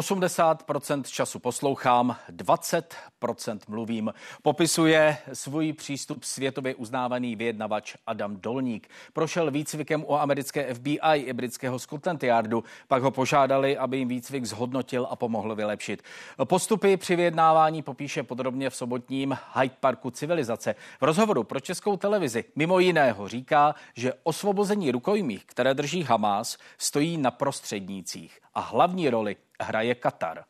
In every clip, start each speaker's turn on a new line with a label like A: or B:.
A: 80% času poslouchám, 20% mluvím. Popisuje svůj přístup světově uznávaný vyjednavač Adam Dolník. Prošel výcvikem u americké FBI i britského Scotland Yardu, pak ho požádali, aby jim výcvik zhodnotil a pomohl vylepšit. Postupy při vyjednávání popíše podrobně v sobotním Hyde Parku civilizace. V rozhovoru pro českou televizi mimo jiného říká, že osvobození rukojmích, které drží Hamas, stojí na prostřednících a hlavní roli hraje Katar.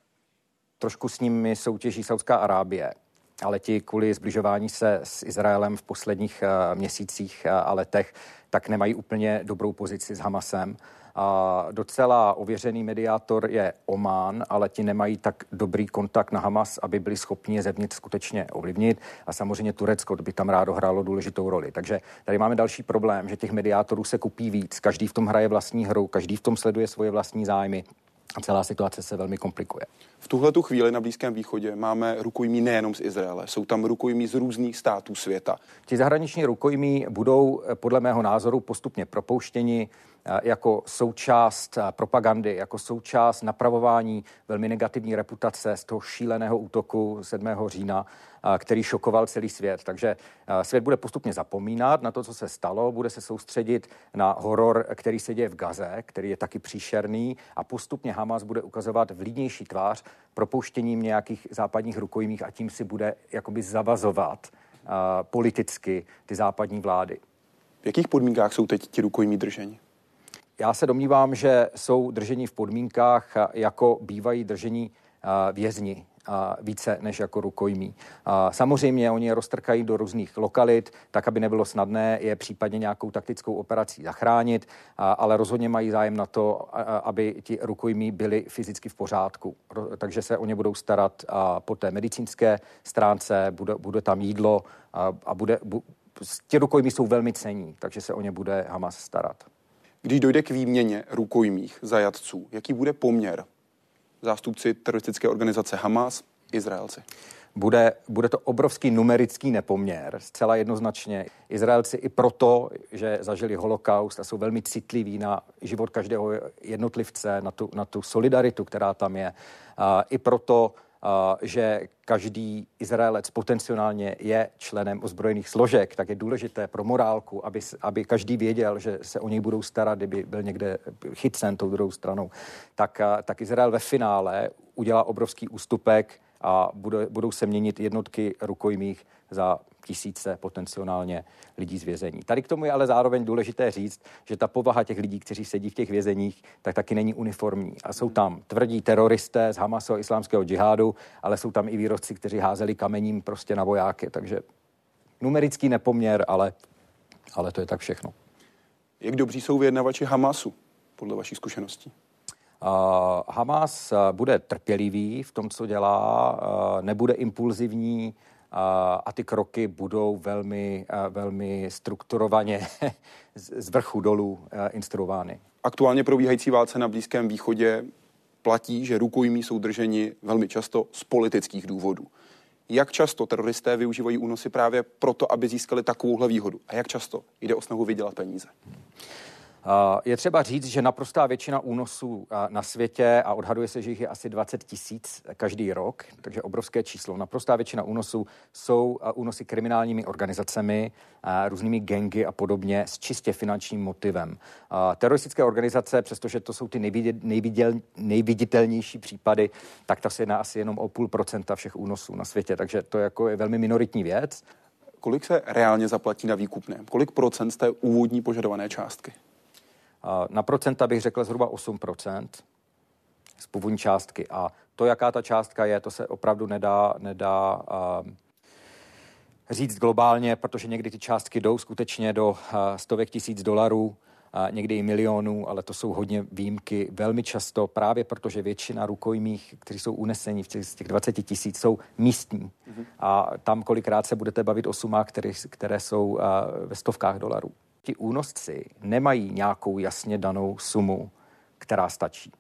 B: Trošku s nimi soutěží Saudská Arábie, ale ti kvůli zbližování se s Izraelem v posledních uh, měsících uh, a letech, tak nemají úplně dobrou pozici s Hamasem. A docela ověřený mediátor je Oman, ale ti nemají tak dobrý kontakt na Hamas, aby byli schopni je zevnitř skutečně ovlivnit. A samozřejmě Turecko by tam rádo hrálo důležitou roli. Takže tady máme další problém, že těch mediátorů se kupí víc. Každý v tom hraje vlastní hru, každý v tom sleduje svoje vlastní zájmy a celá situace se velmi komplikuje.
C: V tuhle tu chvíli na Blízkém východě máme rukojmí nejenom z Izraele, jsou tam rukojmí z různých států světa.
B: Ti zahraniční rukojmí budou podle mého názoru postupně propouštěni Eh, jako součást eh, propagandy, jako součást napravování velmi negativní reputace z toho šíleného útoku 7. října, eh, který šokoval celý svět. Takže svět bude postupně zapomínat na to, co se stalo, bude se soustředit na horor, který se děje v Gaze, který je taky příšerný a postupně Hamas bude ukazovat vlídnější tvář propouštěním nějakých západních rukojmích a tím si bude jakoby zavazovat politicky ty západní vlády.
C: V jakých podmínkách jsou teď ti rukojmí drženi?
B: Já se domnívám, že jsou drženi v podmínkách, jako bývají držení vězni více než jako rukojmí. Samozřejmě oni je roztrkají do různých lokalit, tak aby nebylo snadné je případně nějakou taktickou operací zachránit, ale rozhodně mají zájem na to, aby ti rukojmí byli fyzicky v pořádku. Takže se o ně budou starat po té medicínské stránce, bude, bude tam jídlo a bude, ti rukojmí jsou velmi cení, takže se o ně bude Hamas starat.
C: Když dojde k výměně rukojmích zajatců, jaký bude poměr zástupci teroristické organizace Hamas, Izraelci?
B: Bude, bude to obrovský numerický nepoměr, zcela jednoznačně. Izraelci i proto, že zažili holokaust a jsou velmi citliví na život každého jednotlivce, na tu, na tu solidaritu, která tam je, a i proto, že každý Izraelec potenciálně je členem ozbrojených složek, tak je důležité pro morálku, aby, aby každý věděl, že se o něj budou starat, kdyby byl někde chycen tou druhou stranou. Tak, tak Izrael ve finále udělá obrovský ústupek a budou se měnit jednotky rukojmích za tisíce potenciálně lidí z vězení. Tady k tomu je ale zároveň důležité říct, že ta povaha těch lidí, kteří sedí v těch vězeních, tak taky není uniformní. A jsou tam tvrdí teroristé z Hamasu islámského džihádu, ale jsou tam i výrobci, kteří házeli kamením prostě na vojáky. Takže numerický nepoměr, ale, ale to je tak všechno.
C: Jak dobří jsou vyjednavači Hamasu, podle vašich zkušeností?
B: Hamas bude trpělivý v tom, co dělá, uh, nebude impulzivní, a ty kroky budou velmi, velmi strukturovaně z vrchu dolů instruovány.
C: Aktuálně probíhající válce na Blízkém východě platí, že rukojmí jsou drženi velmi často z politických důvodů. Jak často teroristé využívají únosy právě proto, aby získali takovouhle výhodu? A jak často jde o snahu vydělat peníze?
B: Je třeba říct, že naprostá většina únosů na světě, a odhaduje se, že jich je asi 20 tisíc každý rok, takže obrovské číslo, naprostá většina únosů jsou únosy kriminálními organizacemi, různými gengy a podobně s čistě finančním motivem. Teroristické organizace, přestože to jsou ty nejviděl, nejviditelnější případy, tak to se jedná asi jenom o půl procenta všech únosů na světě, takže to jako je velmi minoritní věc.
C: Kolik se reálně zaplatí na výkupné? Kolik procent z té úvodní požadované částky?
B: Na procenta bych řekl zhruba 8% z původní částky. A to, jaká ta částka je, to se opravdu nedá, nedá uh, říct globálně, protože někdy ty částky jdou skutečně do uh, stovek tisíc dolarů, a někdy i milionů, ale to jsou hodně výjimky. Velmi často právě protože většina rukojmích, kteří jsou těch, z těch 20 tisíc, jsou místní. Mm-hmm. A tam kolikrát se budete bavit o sumách, které, které jsou uh, ve stovkách dolarů. Ti únosci nemají nějakou jasně danou sumu, která stačí.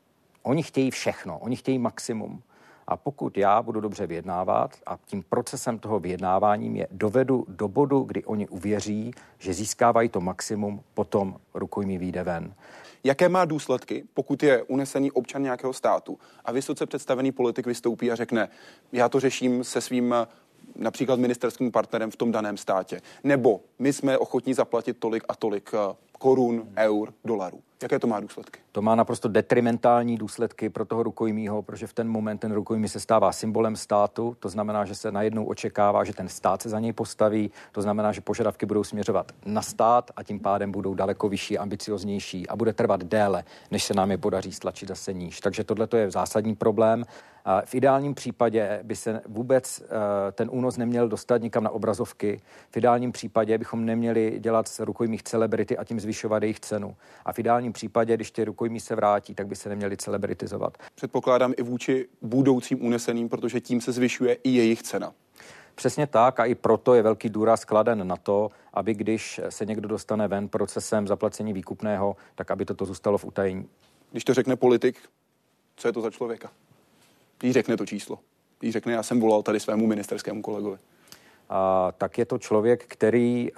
B: Oni chtějí všechno, oni chtějí maximum. A pokud já budu dobře vyjednávat a tím procesem toho vyjednávání je dovedu do bodu, kdy oni uvěří, že získávají to maximum, potom rukojmí výjde ven.
C: Jaké má důsledky, pokud je unesený občan nějakého státu a vysoce představený politik vystoupí a řekne, já to řeším se svým například ministerským partnerem v tom daném státě. Nebo my jsme ochotní zaplatit tolik a tolik eh, korun, eur, dolarů. Jaké to má důsledky?
B: To má naprosto detrimentální důsledky pro toho rukojmího, protože v ten moment ten rukojmí se stává symbolem státu, to znamená, že se najednou očekává, že ten stát se za něj postaví, to znamená, že požadavky budou směřovat na stát a tím pádem budou daleko vyšší, ambicioznější a bude trvat déle, než se nám je podaří stlačit zase níž. Takže tohle je zásadní problém. V ideálním případě by se vůbec eh, ten únos neměl dostat nikam na obrazovky. V ideálním případě bychom neměli dělat z rukojmích celebrity a tím zvyšovat jejich cenu. A v ideálním případě, když ty rukojmí se vrátí, tak by se neměli celebritizovat.
C: Předpokládám i vůči budoucím uneseným, protože tím se zvyšuje i jejich cena.
B: Přesně tak a i proto je velký důraz kladen na to, aby když se někdo dostane ven procesem zaplacení výkupného, tak aby toto zůstalo v utajení.
C: Když to řekne politik, co je to za člověka? Když řekne to číslo. Když řekne, já jsem volal tady svému ministerskému kolegovi.
B: Tak je to člověk, který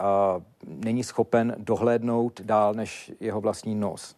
B: není schopen dohlédnout dál než jeho vlastní nos.